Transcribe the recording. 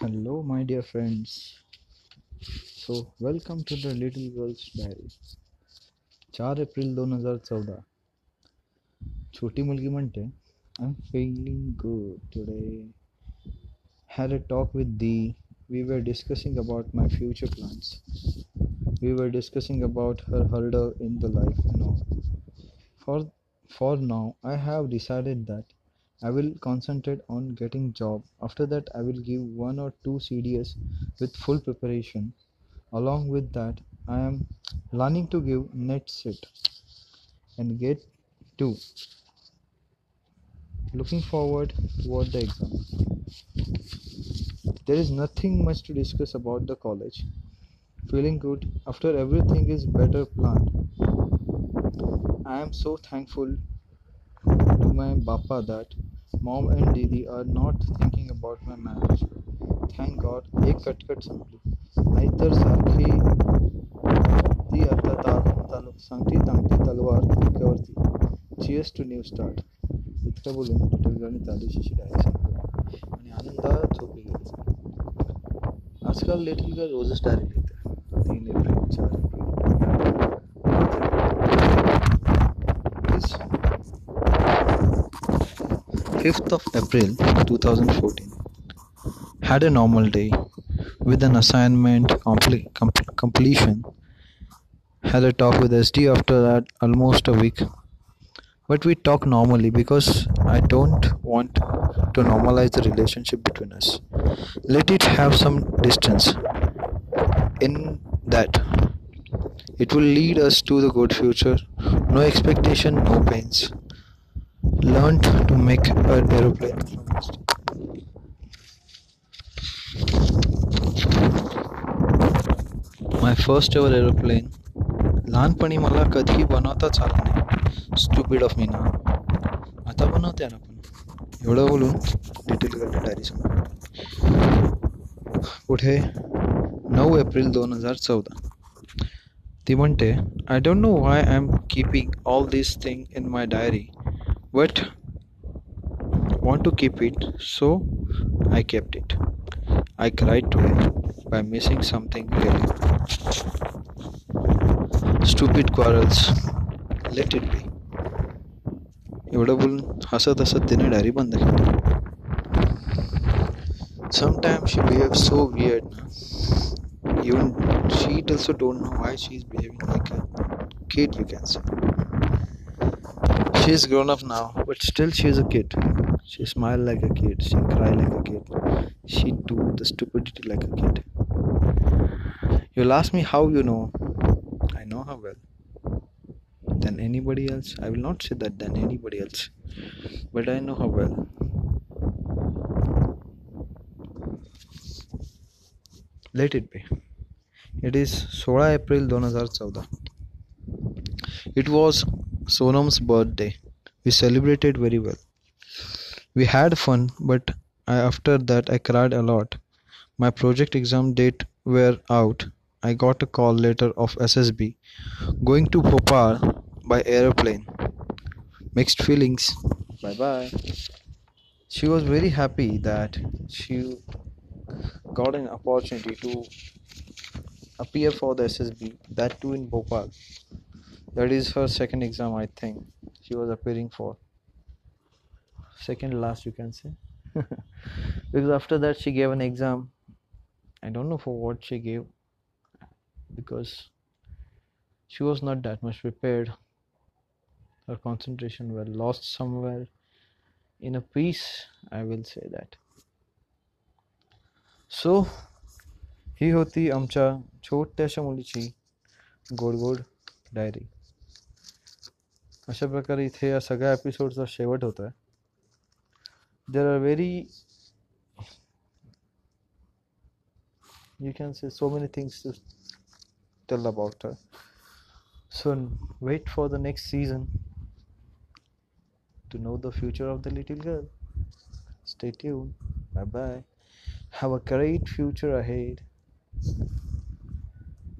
Hello, my dear friends. So, welcome to the Little Girl's Diary. चार April दोन हजार चौदा छोटी मुलगी म्हणते I am feeling good today. Had a talk with Dee. We were discussing about my future plans. We were discussing about her hurdle in the life and all. For for now, I have decided that I will concentrate on getting job. After that, I will give one or two CDS with full preparation. Along with that, I am learning to give net sit and get two. Looking forward toward the exam. There is nothing much to discuss about the college. Feeling good after everything is better planned. I am so thankful to my Bappa that mom and Didi are not thinking about my marriage. Thank God एक कटकट संपली नाहीतर सारखी ती आता ताल ताल सांगती तांगती तलवार डोक्यावरती चिअर्स टू न्यू स्टार्ट इतकं बोलून लिटलगाने त्या दिवशीची डायरी संपली आणि आनंदात झोपी गेली आजकाल लिटल रोजच डायरी लिहिते तीन एप्रिल चार 5th of April 2014. Had a normal day with an assignment comple- com- completion. Had a talk with SD after that almost a week. But we talk normally because I don't want to normalize the relationship between us. Let it have some distance. In that, it will lead us to the good future. No expectation, no pains learned to make an aeroplane. From my first ever aeroplane लहानपणी मला कधी बनवताच आलं नाही. Stupid of me ना. आता बनवते ना पण एवढं बोलून डिटेल करते डायरी समोर. पुढे नऊ एप्रिल दोन हजार चौदा. ती म्हणते I don't know why I am keeping all this thing in my diary but want to keep it so i kept it i cried today by missing something really stupid quarrels let it be एवढं बोलून हसत हसत तिने diary बंद केली sometimes she behaves so weird even she also don't know why she is behaving like a kid you can say She's grown up now, but still she's a kid. She smile like a kid, she cry like a kid, she do the stupidity like a kid. You'll ask me how you know. I know her well. Than anybody else. I will not say that than anybody else. But I know her well. let it be. It is 16 April 2014. It was Sonam's birthday. We celebrated very well. We had fun, but I, after that I cried a lot. My project exam date were out. I got a call later of SSB going to Bhopal by aeroplane. Mixed feelings. Bye bye. She was very happy that she got an opportunity to appear for the SSB, that too in Bhopal That is her second exam, I think. She was appearing for. Second last, you can say. because after that, she gave an exam. I don't know for what she gave. Because she was not that much prepared. Her concentration were lost somewhere in a piece, I will say that. सो ही होती आमच्या छोट्याशा मुलीची गोड गोड diary अशा प्रकारे इथे या एपिशोड का शेवट होता है there are very you can say so many things to tell about so wait for the next season to know the future of the little girl stay tune bye bye have a great future ahead